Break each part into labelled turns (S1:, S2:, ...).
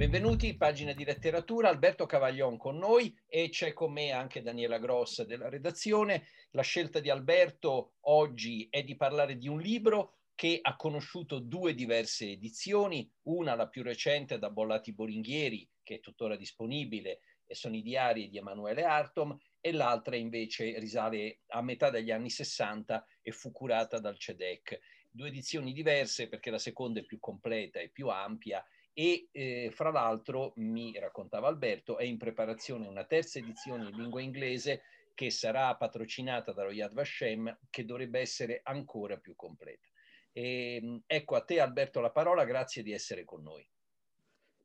S1: Benvenuti, pagina di letteratura, Alberto Cavaglion con noi e c'è con me anche Daniela Gross della redazione. La scelta di Alberto oggi è di parlare di un libro che ha conosciuto due diverse edizioni, una la più recente da Bollati Boringhieri, che è tuttora disponibile, e sono i diari di Emanuele Artom, e l'altra invece risale a metà degli anni 60 e fu curata dal CEDEC. Due edizioni diverse perché la seconda è più completa e più ampia e eh, fra l'altro mi raccontava Alberto è in preparazione una terza edizione in lingua inglese che sarà patrocinata dallo Yad Vashem che dovrebbe essere ancora più completa. E, ehm, ecco a te Alberto la parola, grazie di essere con noi.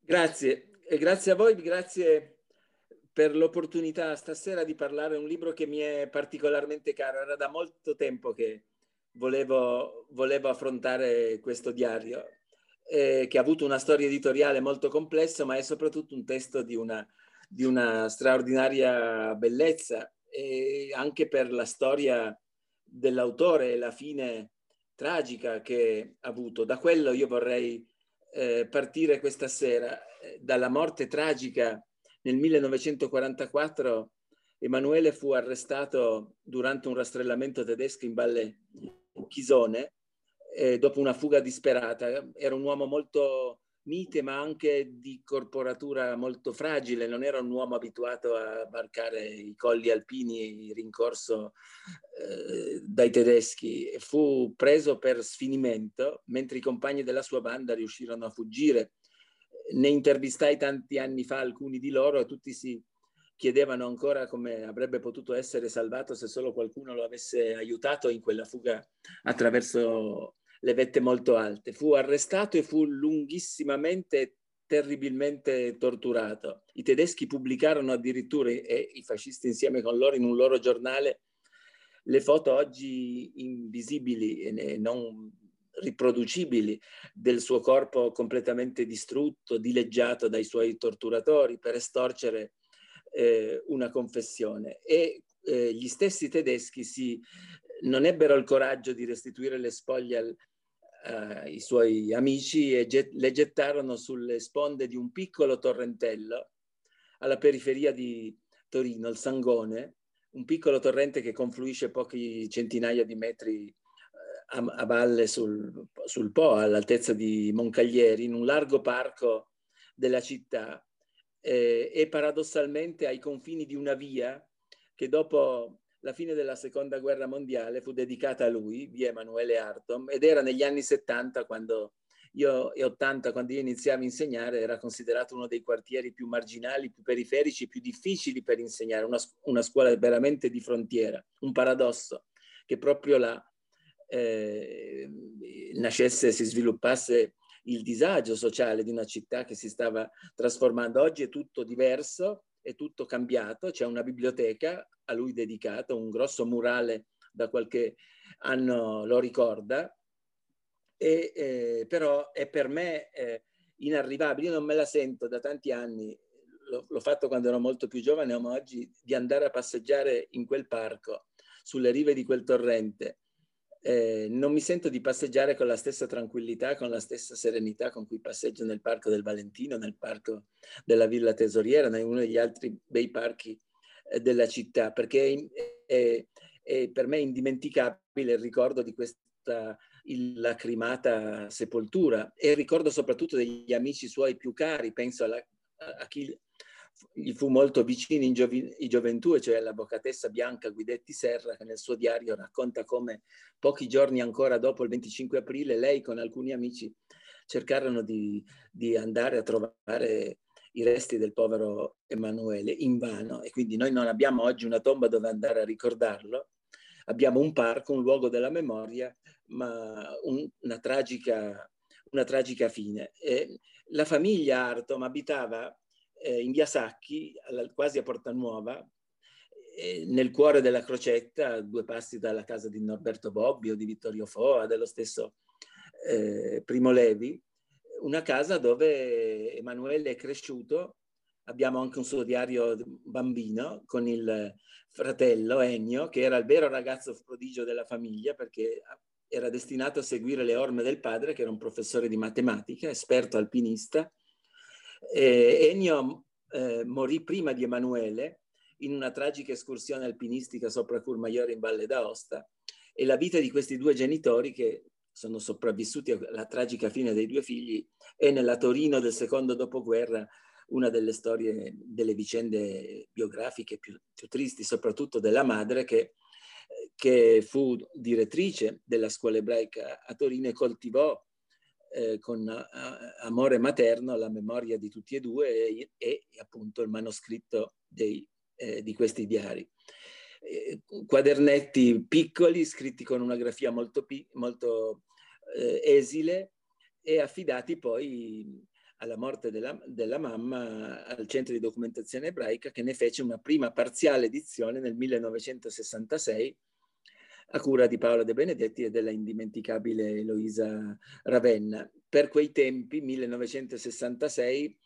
S2: Grazie e grazie a voi, grazie per l'opportunità stasera di parlare un libro che mi è particolarmente caro. Era da molto tempo che volevo, volevo affrontare questo diario eh, che ha avuto una storia editoriale molto complessa, ma è soprattutto un testo di una, di una straordinaria bellezza, e anche per la storia dell'autore e la fine tragica che ha avuto. Da quello io vorrei eh, partire questa sera, eh, dalla morte tragica nel 1944. Emanuele fu arrestato durante un rastrellamento tedesco in Valle Chisone eh, dopo una fuga disperata. Era un uomo molto mite, ma anche di corporatura molto fragile. Non era un uomo abituato a varcare i colli alpini rincorso eh, dai tedeschi. Fu preso per sfinimento, mentre i compagni della sua banda riuscirono a fuggire. Ne intervistai tanti anni fa alcuni di loro e tutti si chiedevano ancora come avrebbe potuto essere salvato se solo qualcuno lo avesse aiutato in quella fuga attraverso le vette molto alte. Fu arrestato e fu lunghissimamente terribilmente torturato. I tedeschi pubblicarono addirittura, e i fascisti insieme con loro, in un loro giornale, le foto oggi invisibili e non riproducibili del suo corpo completamente distrutto, dileggiato dai suoi torturatori per estorcere eh, una confessione. E eh, gli stessi tedeschi si, non ebbero il coraggio di restituire le spoglie al, ai suoi amici e get, le gettarono sulle sponde di un piccolo torrentello alla periferia di Torino, il Sangone, un piccolo torrente che confluisce pochi centinaia di metri a, a valle sul, sul Po, all'altezza di Moncaglieri, in un largo parco della città eh, e paradossalmente ai confini di una via che dopo la fine della seconda guerra mondiale fu dedicata a lui, via Emanuele Artom, ed era negli anni 70 quando io, e 80 quando io iniziavo a insegnare, era considerato uno dei quartieri più marginali, più periferici, più difficili per insegnare, una, una scuola veramente di frontiera, un paradosso che proprio là eh, nascesse, si sviluppasse il disagio sociale di una città che si stava trasformando. Oggi è tutto diverso, è tutto cambiato, c'è una biblioteca a lui dedicata, un grosso murale da qualche anno lo ricorda, e, eh, però è per me eh, inarrivabile, io non me la sento da tanti anni, l'ho, fatto quando ero molto più giovane, ma oggi di andare a passeggiare in quel parco, sulle rive di quel torrente, eh, non mi sento di passeggiare con la stessa tranquillità, con la stessa serenità con cui passeggio nel Parco del Valentino, nel Parco della Villa Tesoriera, in uno degli altri bei parchi della città, perché è, è, per me indimenticabile il ricordo di questa lacrimata sepoltura e il ricordo soprattutto degli amici suoi più cari, penso alla, a chi gli fu molto vicino in, giovi, in gioventù, cioè l'avvocatessa Bianca Guidetti Serra, che nel suo diario racconta come pochi giorni ancora dopo il 25 aprile lei con alcuni amici cercarono di, di andare a trovare i resti del povero Emanuele in vano e quindi noi non abbiamo oggi una tomba dove andare a ricordarlo, abbiamo un parco, un luogo della memoria, ma un, una, tragica, una tragica fine. E la famiglia Artom abitava eh, in via Sacchi, quasi a Porta Nuova, eh, nel cuore della Crocetta, due passi dalla casa di Norberto Bobbio, di Vittorio Foa, dello stesso eh, Primo Levi, una casa dove Emanuele è cresciuto. Abbiamo anche un suo diario bambino con il fratello Ennio, che era il vero ragazzo prodigio della famiglia perché era destinato a seguire le orme del padre, che era un professore di matematica, esperto alpinista, E Ennio eh, morì prima di Emanuele in una tragica escursione alpinistica sopra Curmaiore in Valle d'Aosta e la vita di questi due genitori che sono sopravvissuti alla tragica fine dei due figli è nella Torino del secondo dopoguerra una delle storie, delle vicende biografiche più, più tristi, soprattutto della madre che, che, fu direttrice della scuola ebraica a Torino e coltivò eh, con amore materno la memoria di tutti e due e, e appunto il manoscritto dei, eh, di questi diari. Eh, quadernetti piccoli scritti con una grafia molto, molto eh, esile e affidati poi alla morte della, della, mamma al centro di documentazione ebraica che ne fece una prima parziale edizione nel 1966 a cura di Paolo De Benedetti e della indimenticabile Eloisa Ravenna. Per quei tempi, 1966,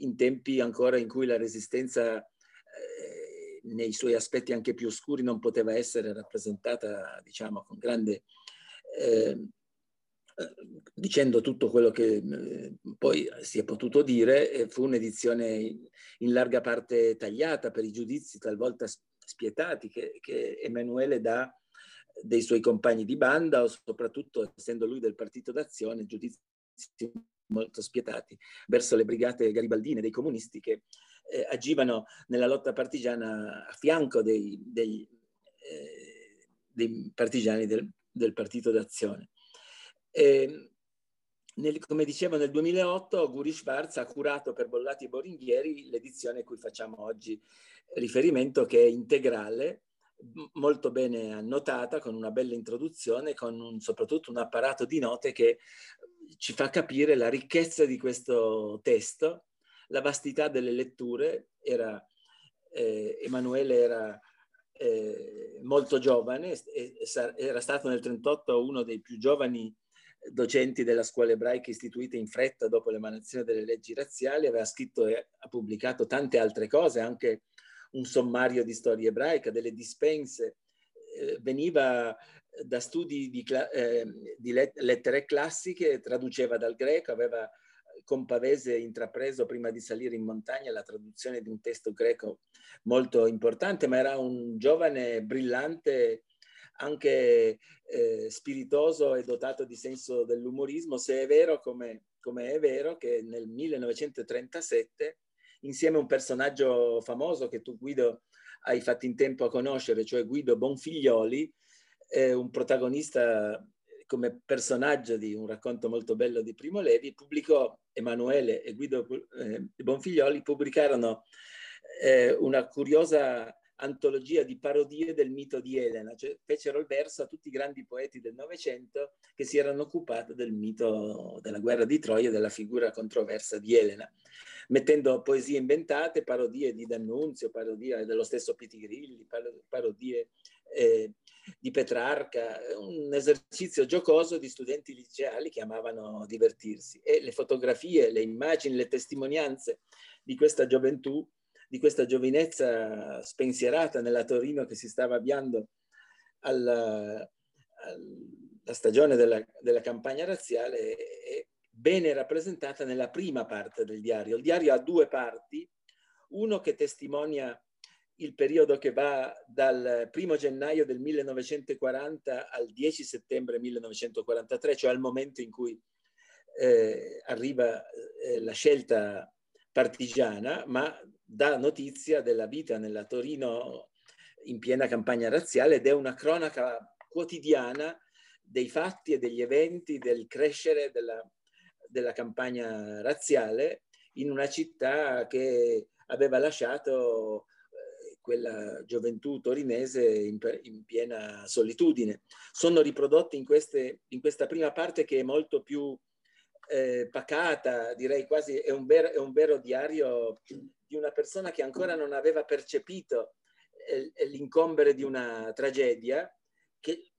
S2: in tempi ancora in cui la resistenza eh, nei suoi aspetti anche più oscuri non poteva essere rappresentata, diciamo, con grande eh, dicendo tutto quello che eh, poi si è potuto dire, eh, fu un'edizione in larga parte tagliata per i giudizi talvolta spietati che, che Emanuele dà dei suoi compagni di banda o soprattutto essendo lui del partito d'azione, giudizi molto spietati verso le brigate garibaldine dei comunisti che eh, agivano nella lotta partigiana a fianco dei, dei, eh, dei partigiani del, del partito d'azione. E, nel, come dicevo, nel 2008 Guri Schwarz ha curato per Bollati e Boringhieri l'edizione a cui facciamo oggi riferimento, che è integrale, molto bene annotata, con una bella introduzione, con un, soprattutto un apparato di note che ci fa capire la ricchezza di questo testo, la vastità delle letture. Era, eh, Emanuele era eh, molto giovane, era stato nel 1938 uno dei più giovani docenti della scuola ebraica istituita in fretta dopo l'emanazione delle leggi razziali, aveva scritto e ha pubblicato tante altre cose, anche un sommario di storia ebraica, delle dispense, eh, veniva da studi di, eh, di, lettere classiche, traduceva dal greco, aveva con Pavese intrapreso prima di salire in montagna la traduzione di un testo greco molto importante, ma era un giovane brillante anche eh, spiritoso e dotato di senso dell'umorismo, se è vero come, come è vero che nel 1937 insieme a un personaggio famoso che tu Guido hai fatto in tempo a conoscere, cioè Guido Bonfiglioli, eh, un protagonista come personaggio di un racconto molto bello di Primo Levi, pubblicò Emanuele e Guido eh, Bonfiglioli pubblicarono eh, una curiosa antologia di parodie del mito di Elena, cioè fecero il verso a tutti i grandi poeti del Novecento che si erano occupati del mito della guerra di Troia e della figura controversa di Elena, mettendo poesie inventate, parodie di D'Annunzio, parodie dello stesso Pitigrilli, parodie eh, di Petrarca, un esercizio giocoso di studenti liceali che amavano divertirsi. E le fotografie, le immagini, le testimonianze di questa gioventù di questa giovinezza spensierata nella Torino che si stava avviando alla, alla stagione della, della, campagna razziale è bene rappresentata nella prima parte del diario. Il diario ha due parti, uno che testimonia il periodo che va dal primo gennaio del 1940 al 10 settembre 1943, cioè al momento in cui eh, arriva eh, la scelta partigiana, ma dà notizia della vita nella Torino in piena campagna razziale ed è una cronaca quotidiana dei fatti e degli eventi del crescere della, della campagna razziale in una città che aveva lasciato eh, quella gioventù torinese in, in, piena solitudine. Sono riprodotti in, queste, in, questa prima parte che è molto più eh, pacata, direi quasi è un, vero, è un vero diario di una persona che ancora non aveva percepito eh, l'incombere di una tragedia, che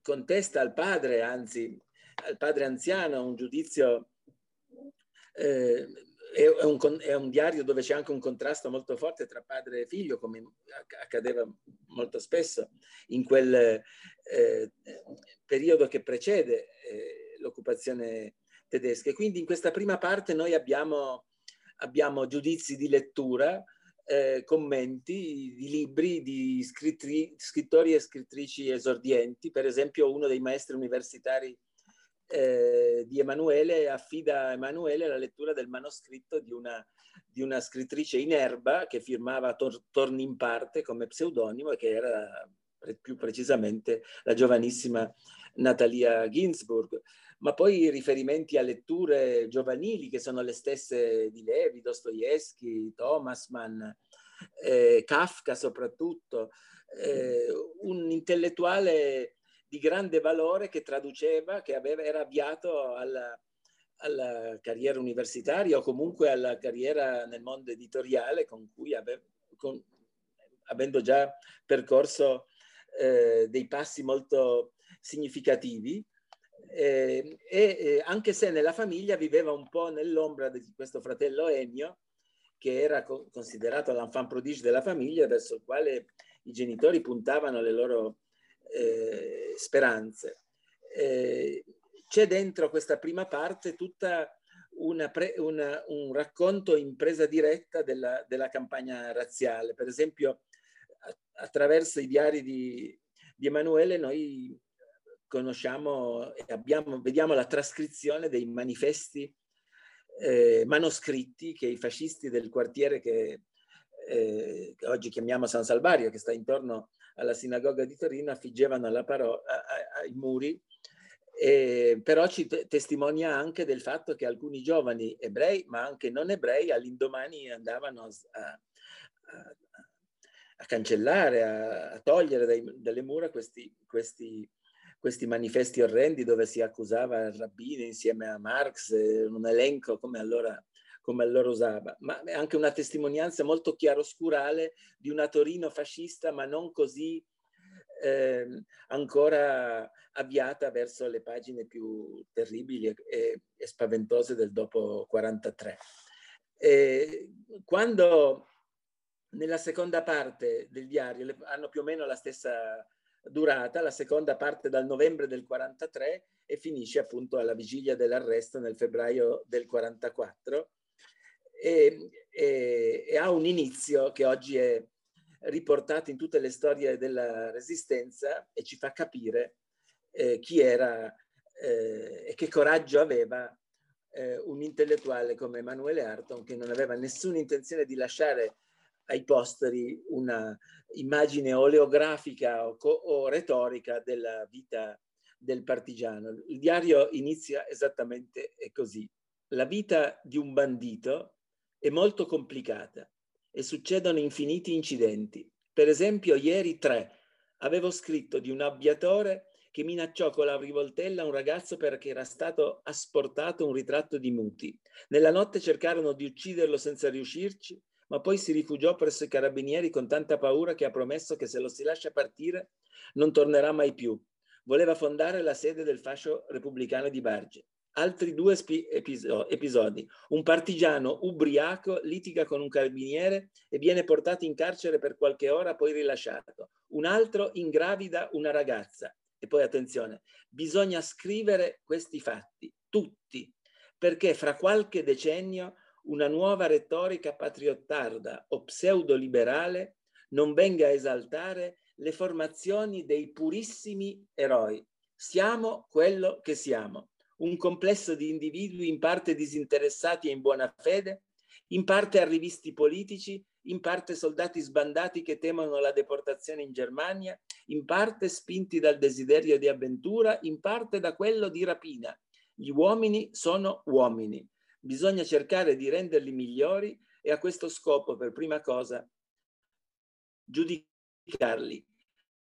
S2: contesta al padre, anzi al padre anziano, un giudizio, eh, è, un, è, un, diario dove c'è anche un contrasto molto forte tra padre e figlio, come accadeva molto spesso in quel eh, periodo che precede eh, l'occupazione tedesca. E quindi in questa prima parte noi abbiamo abbiamo giudizi di lettura, eh, commenti di libri di scrittri, scrittori e scrittrici esordienti. Per esempio, uno dei maestri universitari eh, di Emanuele affida a Emanuele la lettura del manoscritto di una, di una scrittrice in erba che firmava Tor, Torni in parte come pseudonimo e che era più precisamente la giovanissima Natalia Ginsburg ma poi riferimenti a letture giovanili che sono le stesse di Levi, Dostoevsky, Thomas Mann, eh, Kafka soprattutto, eh, un intellettuale di grande valore che traduceva, che aveva, era avviato alla, alla carriera universitaria o comunque alla carriera nel mondo editoriale con cui aveva, con, avendo già percorso eh, dei passi molto significativi eh, e eh, anche se nella famiglia viveva un po' nell'ombra di questo fratello Ennio, che era co- considerato l'enfant prodige della famiglia, verso il quale i genitori puntavano le loro eh, speranze. Eh, c'è dentro questa prima parte tutta una pre- una, un racconto in presa diretta della, della campagna razziale. Per esempio, attraverso i diari di, di Emanuele noi conosciamo e abbiamo, vediamo la trascrizione dei manifesti eh, manoscritti che i fascisti del quartiere che, eh, che, oggi chiamiamo San Salvario, che sta intorno alla sinagoga di Torino, affiggevano paro- a, a, ai muri, eh, però ci te- testimonia anche del fatto che alcuni giovani ebrei, ma anche non ebrei, all'indomani andavano a, a, a cancellare, a, togliere dai, dalle mura questi, questi questi manifesti orrendi dove si accusava il rabbino insieme a Marx, eh, un elenco come allora, come allora usava, ma anche una testimonianza molto chiaroscurale di una Torino fascista, ma non così eh, ancora avviata verso le pagine più terribili e, e spaventose del dopo 43. E quando nella seconda parte del diario hanno più o meno la stessa durata, la seconda parte dal novembre del 43 e finisce appunto alla vigilia dell'arresto nel febbraio del 44 e, e, e ha un inizio che oggi è riportato in tutte le storie della resistenza e ci fa capire eh, chi era eh, e che coraggio aveva eh, un intellettuale come Emanuele Arton che non aveva nessuna intenzione di lasciare ai posteri una immagine oleografica o, o retorica della vita del partigiano. Il diario inizia esattamente così. La vita di un bandito è molto complicata e succedono infiniti incidenti. Per esempio, ieri tre avevo scritto di un abbiatore che minacciò con la rivoltella un ragazzo perché era stato asportato un ritratto di Muti. Nella notte cercarono di ucciderlo senza riuscirci ma poi si rifugiò presso i carabinieri con tanta paura che ha promesso che se lo si lascia partire non tornerà mai più. Voleva fondare la sede del fascio repubblicano di Barge. Altri due spi- episodi. Un partigiano ubriaco litiga con un carabiniere e viene portato in carcere per qualche ora, poi rilasciato. Un altro ingravida una ragazza. E poi attenzione, bisogna scrivere questi fatti, tutti, perché fra qualche decennio una nuova retorica patriottarda o pseudo-liberale non venga a esaltare le formazioni dei purissimi eroi. Siamo quello che siamo, un complesso di individui in parte disinteressati e in buona fede, in parte arrivisti politici, in parte soldati sbandati che temono la deportazione in Germania, in parte spinti dal desiderio di avventura, in parte da quello di rapina. Gli uomini sono uomini, bisogna cercare di renderli migliori e a questo scopo, per prima cosa, giudicarli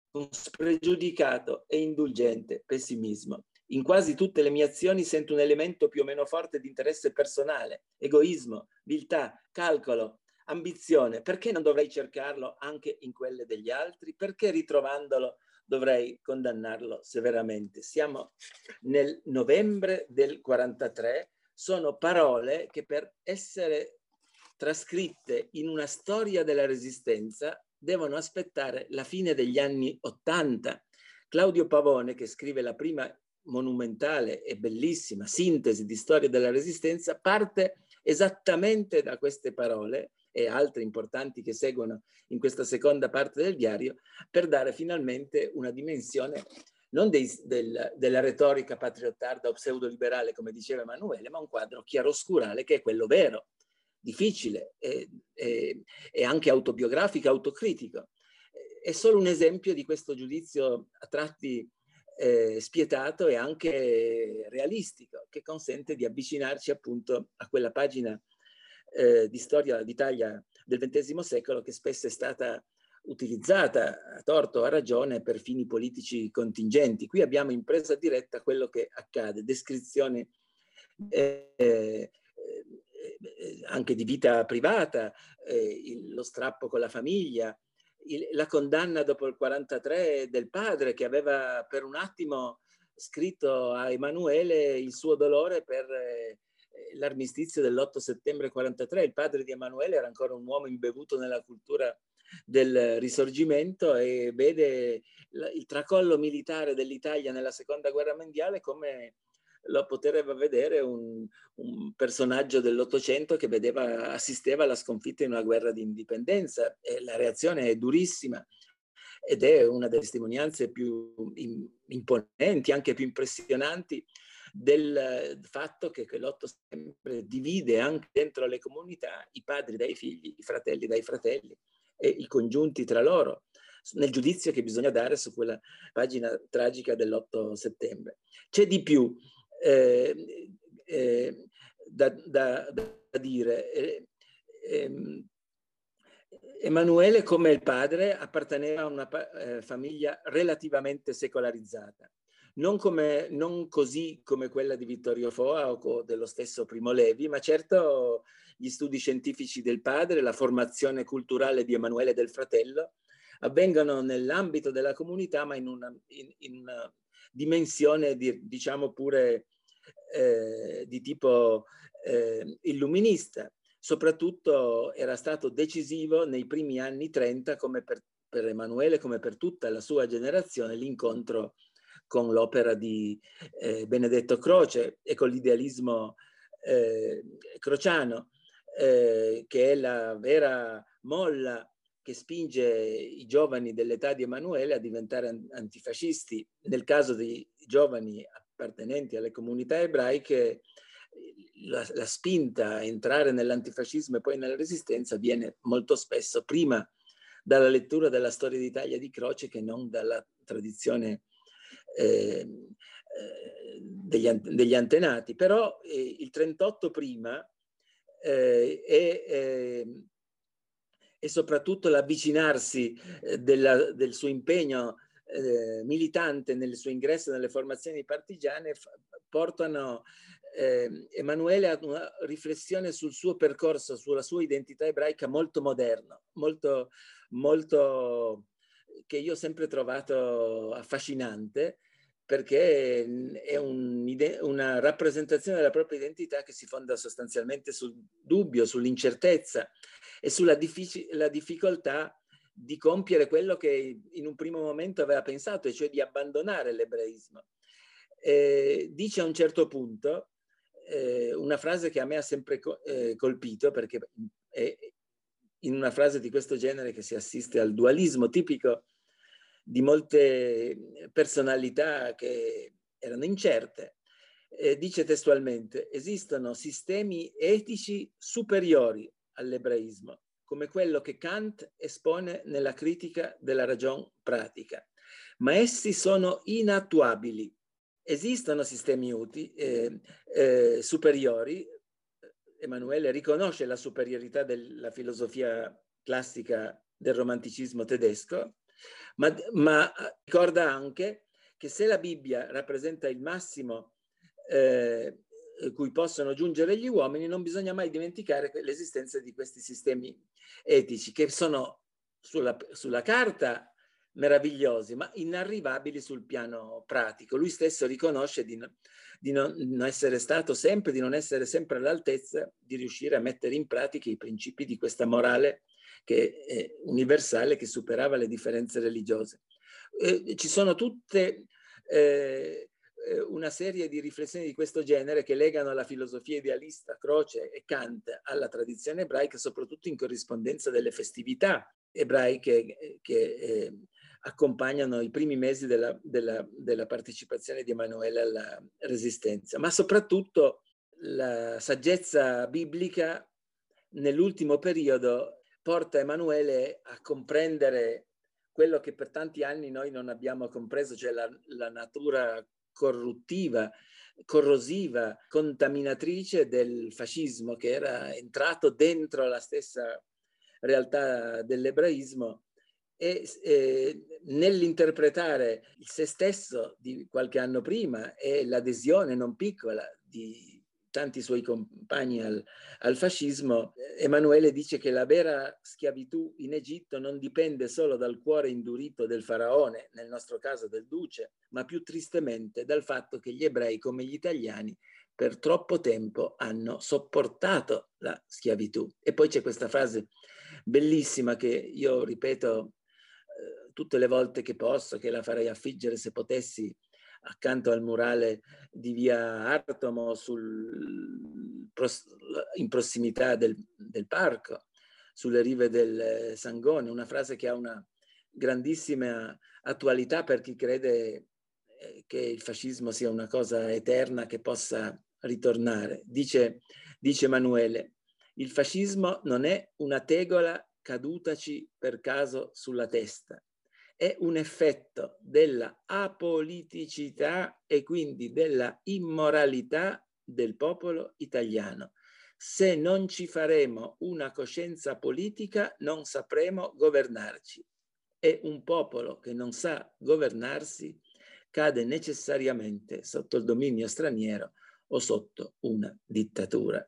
S2: con spregiudicato e indulgente pessimismo. In quasi tutte le mie azioni sento un elemento più o meno forte di interesse personale, egoismo, viltà, calcolo, ambizione. Perché non dovrei cercarlo anche in quelle degli altri? Perché ritrovandolo dovrei condannarlo severamente? Siamo nel novembre del 43 sono parole che per essere trascritte in una storia della resistenza devono aspettare la fine degli anni Ottanta. Claudio Pavone, che scrive la prima monumentale e bellissima sintesi di storia della resistenza, parte esattamente da queste parole e altre importanti che seguono in questa seconda parte del diario, per dare finalmente una dimensione non dei, del, della retorica patriottarda o pseudoliberale, come diceva Emanuele, ma un quadro chiaroscurale che è quello vero, difficile e, e, e anche autobiografico, autocritico. È solo un esempio di questo giudizio a tratti eh, spietato e anche realistico, che consente di avvicinarci appunto a quella pagina eh, di storia d'Italia del XX secolo che spesso è stata utilizzata a torto o a ragione per fini politici contingenti. Qui abbiamo in presa diretta quello che accade, descrizioni eh, eh, anche di vita privata, eh, lo strappo con la famiglia, il, la condanna dopo il 43 del padre che aveva per un attimo scritto a Emanuele il suo dolore per eh, l'armistizio dell'8 settembre 43. Il padre di Emanuele era ancora un uomo imbevuto nella cultura del risorgimento e vede il tracollo militare dell'Italia nella seconda guerra mondiale come lo poteva vedere un, un personaggio dell'Ottocento che vedeva, assisteva alla sconfitta in una guerra di indipendenza. E la reazione è durissima ed è una delle testimonianze più imponenti, anche più impressionanti del fatto che quell'otto sempre divide anche dentro le comunità i padri dai figli, i fratelli dai fratelli e i congiunti tra loro nel giudizio che bisogna dare su quella pagina tragica dell'8 settembre. C'è di più eh, eh, da, da, da, dire. Eh, ehm, Emanuele, come il padre, apparteneva a una eh, famiglia relativamente secolarizzata non, come, non così come quella di Vittorio Foa o dello stesso Primo Levi, ma certo gli studi scientifici del padre, la formazione culturale di Emanuele e del fratello avvengono nell'ambito della comunità, ma in una, in, in una dimensione, di, diciamo pure, eh, di tipo eh, illuminista. Soprattutto era stato decisivo nei primi anni 30, come per, per Emanuele, come per tutta la sua generazione, l'incontro con l'opera di eh, Benedetto Croce e con l'idealismo eh, crociano, eh, che è la vera molla che spinge i giovani dell'età di Emanuele a diventare antifascisti. Nel caso dei giovani appartenenti alle comunità ebraiche, la, la spinta a entrare nell'antifascismo e poi nella resistenza viene molto spesso prima dalla lettura della storia d'Italia di Croce che non dalla tradizione Ehm, eh, degli, degli, antenati, però eh, il 38 prima eh, è, ehm, e soprattutto l'avvicinarsi eh, della, del suo impegno eh, militante nel suo ingresso nelle formazioni partigiane portano eh, Emanuele a una riflessione sul suo percorso, sulla sua identità ebraica molto moderno, molto, molto che io ho sempre trovato affascinante perché è un, una rappresentazione della propria identità che si fonda sostanzialmente sul dubbio, sull'incertezza e sulla diffic- difficoltà di compiere quello che in un primo momento aveva pensato, e cioè di abbandonare l'ebraismo. Eh, dice a un certo punto eh, una frase che a me ha sempre co- eh, colpito, perché è in una frase di questo genere che si assiste al dualismo tipico di molte personalità che erano incerte. Eh, dice testualmente, esistono sistemi etici superiori all'ebraismo, come quello che Kant espone nella critica della ragion pratica, ma essi sono inattuabili. Esistono sistemi uti, eh, eh, superiori, Emanuele riconosce la superiorità della filosofia classica del romanticismo tedesco, ma, ma ricorda anche che se la Bibbia rappresenta il massimo eh, cui possono giungere gli uomini, non bisogna mai dimenticare l'esistenza di questi sistemi etici che sono sulla, sulla carta meravigliosi, ma inarrivabili sul piano pratico. Lui stesso riconosce di, no, di non essere stato sempre, di non essere sempre all'altezza di riuscire a mettere in pratica i principi di questa morale che è universale, che superava le differenze religiose. Eh, ci sono tutte eh, eh, una serie di riflessioni di questo genere che legano la filosofia idealista, Croce e Kant alla tradizione ebraica, soprattutto in corrispondenza delle festività ebraiche che eh, accompagnano i primi mesi della, della, della partecipazione di Emanuele alla resistenza, ma soprattutto la saggezza biblica nell'ultimo periodo porta Emanuele a comprendere quello che per tanti anni noi non abbiamo compreso, cioè la, la natura corruttiva, corrosiva, contaminatrice del fascismo che era entrato dentro la stessa realtà dell'ebraismo e, e nell'interpretare il se stesso di qualche anno prima e l'adesione non piccola di tanti suoi compagni al, al, fascismo, Emanuele dice che la vera schiavitù in Egitto non dipende solo dal cuore indurito del faraone, nel nostro caso del duce, ma più tristemente dal fatto che gli ebrei, come gli italiani, per troppo tempo hanno sopportato la schiavitù. E poi c'è questa frase bellissima che io ripeto eh, tutte le volte che posso, che la farei affiggere se potessi accanto al murale di via Artomo sul, in prossimità del, del, parco, sulle rive del Sangone, una frase che ha una grandissima attualità per chi crede eh, che il fascismo sia una cosa eterna che possa ritornare. Dice, dice Emanuele, il fascismo non è una tegola cadutaci per caso sulla testa, è un effetto della apoliticità e quindi della immoralità del popolo italiano. Se non ci faremo una coscienza politica non sapremo governarci e un popolo che non sa governarsi cade necessariamente sotto il dominio straniero o sotto una dittatura.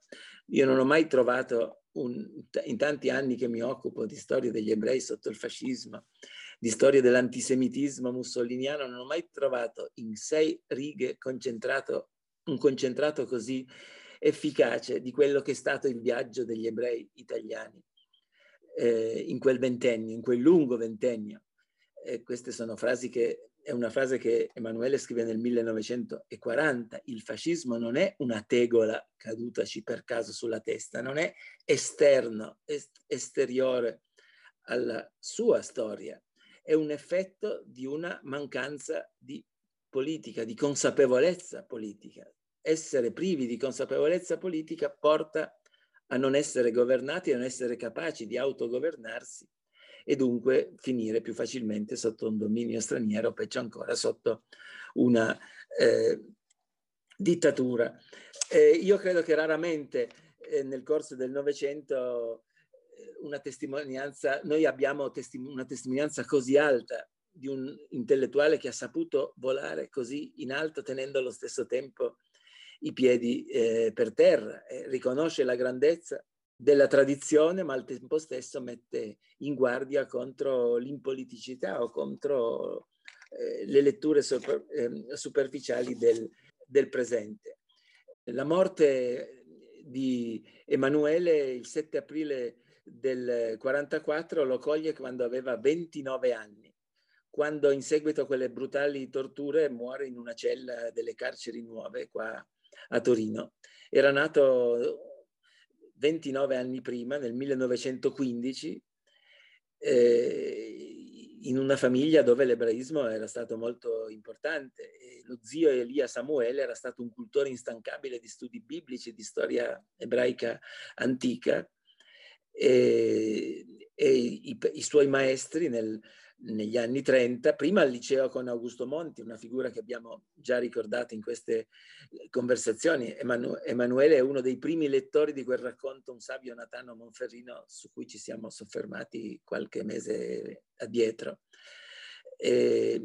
S2: Io non ho mai trovato, un, in tanti anni che mi occupo di storia degli ebrei sotto il fascismo, di storia dell'antisemitismo mussoliniano, non ho mai trovato in sei righe concentrato, un concentrato così efficace di quello che è stato il viaggio degli ebrei italiani eh, in quel ventennio, in quel lungo ventennio. E queste sono frasi che è una frase che Emanuele scrive nel 1940, il fascismo non è una tegola cadutaci per caso sulla testa, non è esterno, est- esteriore alla sua storia, è un effetto di una mancanza di politica, di consapevolezza politica. Essere privi di consapevolezza politica porta a non essere governati, a non essere capaci di autogovernarsi e dunque finire più facilmente sotto un dominio straniero, peggio ancora sotto una eh, dittatura. Eh, io credo che raramente eh, nel corso del Novecento una testimonianza, noi abbiamo testim- una testimonianza così alta di un intellettuale che ha saputo volare così in alto tenendo allo stesso tempo i piedi eh, per terra, eh, riconosce la grandezza della tradizione, ma al tempo stesso mette in guardia contro l'impoliticità o contro eh, le letture super, ehm, superficiali del, del presente. La morte di Emanuele il 7 aprile del 44 lo coglie quando aveva 29 anni, quando in seguito a quelle brutali torture muore in una cella delle carceri nuove qua a Torino. Era nato 29 anni prima, nel 1915, eh, in una famiglia dove l'ebraismo era stato molto importante. E lo zio Elia Samuele era stato un cultore instancabile di studi biblici, di storia ebraica antica e, e i, i, suoi maestri nel, negli anni 30, prima al liceo con Augusto Monti, una figura che abbiamo già ricordato in queste conversazioni. Emanu- Emanuele è uno dei primi lettori di quel racconto Un sabio Natano Monferrino su cui ci siamo soffermati qualche mese addietro. E,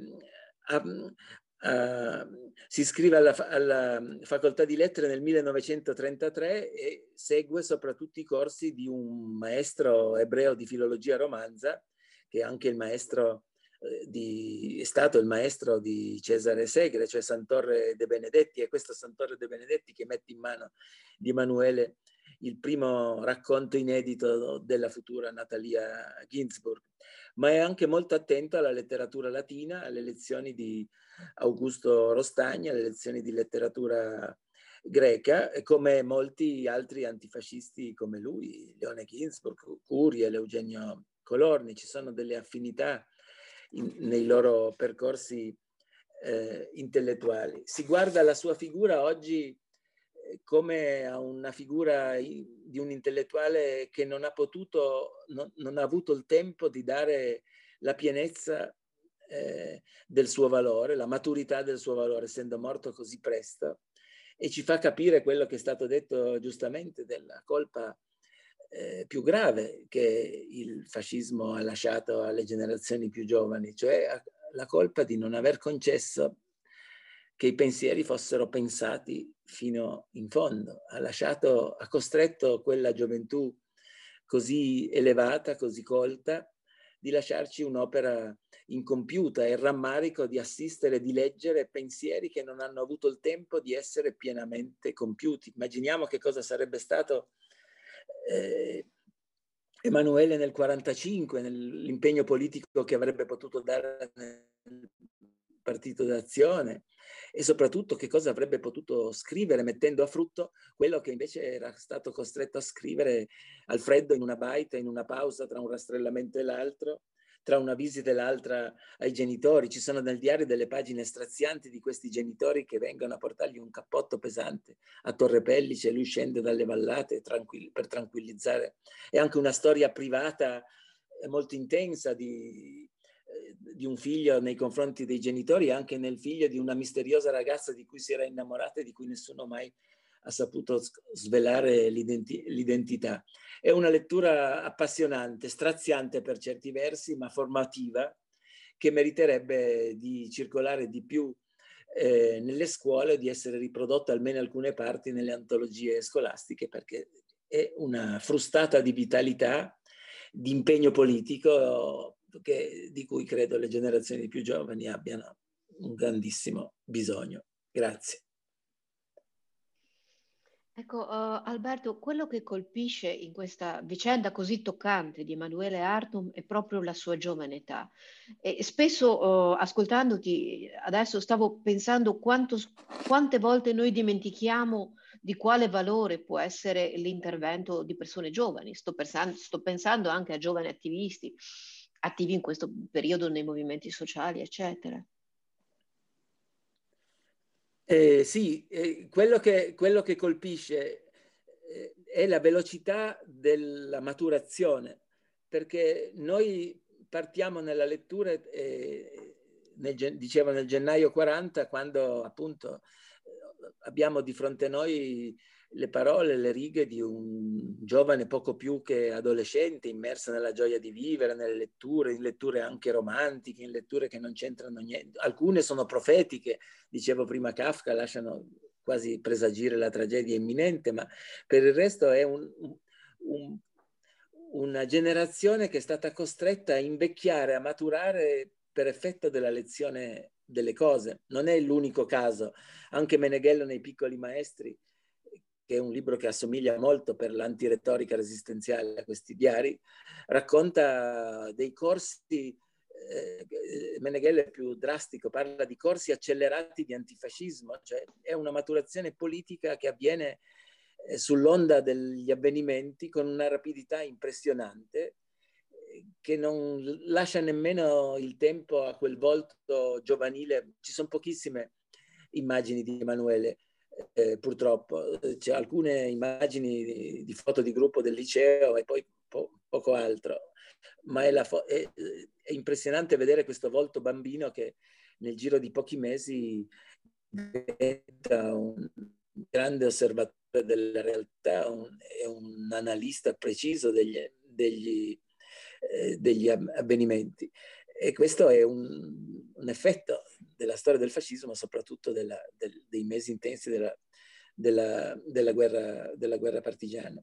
S2: Uh, si iscrive alla, alla, facoltà di lettere nel 1933 e segue soprattutto i corsi di un maestro ebreo di filologia romanza, che è anche il maestro eh, di, è stato il maestro di Cesare Segre, cioè Santorre De Benedetti, e questo Santorre De Benedetti che mette in mano di Emanuele il primo racconto inedito della futura Natalia Ginsburg, ma è anche molto attento alla letteratura latina, alle lezioni di Augusto Rostagna, alle lezioni di letteratura greca, come molti altri antifascisti come lui, Leone Ginsburg, Curiel, Eugenio Colorni, ci sono delle affinità in, nei loro percorsi eh, intellettuali. Si guarda la sua figura oggi come a una figura di un intellettuale che non ha potuto, non, non ha avuto il tempo di dare la pienezza eh, del suo valore, la maturità del suo valore, essendo morto così presto, e ci fa capire quello che è stato detto giustamente della colpa eh, più grave che il fascismo ha lasciato alle generazioni più giovani, cioè la colpa di non aver concesso che i pensieri fossero pensati fino in fondo. Ha lasciato, ha costretto quella gioventù così elevata, così colta, di lasciarci un'opera incompiuta e il rammarico di assistere, di leggere pensieri che non hanno avuto il tempo di essere pienamente compiuti. Immaginiamo che cosa sarebbe stato eh, Emanuele nel 1945, nell'impegno politico che avrebbe potuto dare nel partito d'azione e soprattutto che cosa avrebbe potuto scrivere mettendo a frutto quello che invece era stato costretto a scrivere al freddo in una baita, in una pausa tra un rastrellamento e l'altro, tra una visita e l'altra ai genitori. Ci sono nel diario delle pagine strazianti di questi genitori che vengono a portargli un cappotto pesante a Torre Pellice lui scende dalle vallate tranquill- per tranquillizzare. È anche una storia privata eh, molto intensa di, di un figlio nei confronti dei genitori e anche nel figlio di una misteriosa ragazza di cui si era innamorata e di cui nessuno mai ha saputo svelare l'identi- l'identità. È una lettura appassionante, straziante per certi versi, ma formativa, che meriterebbe di circolare di più eh, nelle scuole, di essere riprodotta almeno alcune parti nelle antologie scolastiche, perché è una frustata di vitalità, di impegno politico che, di cui credo le generazioni più giovani abbiano un grandissimo bisogno. Grazie.
S3: Ecco, uh, Alberto, quello che colpisce in questa vicenda così toccante di Emanuele Artum è proprio la sua giovane età. E spesso, uh, ascoltandoti, adesso stavo pensando quanto, quante volte noi dimentichiamo di quale valore può essere l'intervento di persone giovani. Sto pensando, sto pensando anche a giovani attivisti, attivi in questo periodo nei movimenti sociali, eccetera.
S2: Eh, sì, eh, quello, che, quello, che, colpisce eh, è la velocità della maturazione, perché noi partiamo nella lettura, eh, nel, dicevo nel gennaio 40, quando appunto abbiamo di fronte a noi le parole, le righe di un giovane poco più che adolescente, immerso nella gioia di vivere, nelle letture, in letture anche romantiche, in letture che non c'entrano niente. Alcune sono profetiche, dicevo prima Kafka, lasciano quasi presagire la tragedia imminente, ma per il resto è un, un, una generazione che è stata costretta a invecchiare, a maturare per effetto della lezione delle cose. Non è l'unico caso. Anche Meneghello nei piccoli maestri che è un libro che assomiglia molto per l'antiretorica resistenziale a questi diari, racconta dei corsi, eh, Meneghello è più drastico, parla di corsi accelerati di antifascismo, cioè è una maturazione politica che avviene eh, sull'onda degli avvenimenti con una rapidità impressionante che non lascia nemmeno il tempo a quel volto giovanile. Ci sono pochissime immagini di Emanuele eh, purtroppo. C'è alcune immagini di, di, foto di gruppo del liceo e poi po- poco altro, ma è, fo- è, è, impressionante vedere questo volto bambino che nel giro di pochi mesi diventa un grande osservatore della realtà, un, è un analista preciso degli, degli, eh, degli avvenimenti. E questo è un, un effetto della storia del fascismo, soprattutto della, del, dei mesi intensi della, della, della, guerra, della guerra partigiana.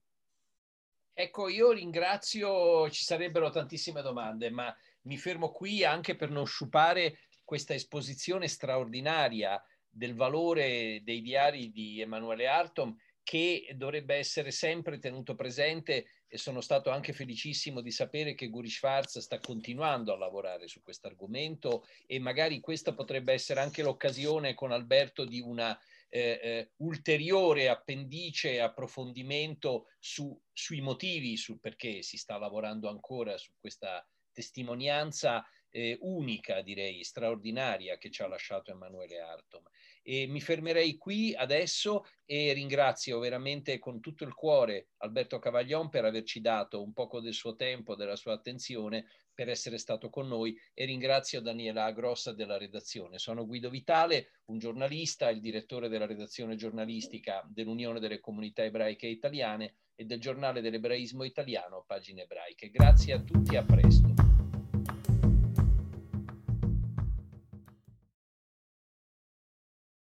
S1: Ecco, io ringrazio, ci sarebbero tantissime domande, ma mi fermo qui anche per non sciupare questa esposizione straordinaria del valore dei diari di Emanuele Artom che dovrebbe essere sempre tenuto presente e sono stato anche felicissimo di sapere che Guri Schwarz sta continuando a lavorare su questo argomento e magari questa potrebbe essere anche l'occasione con Alberto di una eh, eh, ulteriore appendice approfondimento su, sui motivi, sul perché si sta lavorando ancora su questa testimonianza eh, unica, direi, straordinaria che ci ha lasciato Emanuele Artom. E mi fermerei qui adesso e ringrazio veramente con tutto il cuore Alberto Cavaglion per averci dato un poco del suo tempo, della sua attenzione, per essere stato con noi e ringrazio Daniela Grossa della redazione. Sono Guido Vitale, un giornalista, il direttore della redazione giornalistica dell'Unione delle Comunità Ebraiche Italiane e del giornale dell'ebraismo italiano, Pagine Ebraiche. Grazie a tutti e a presto.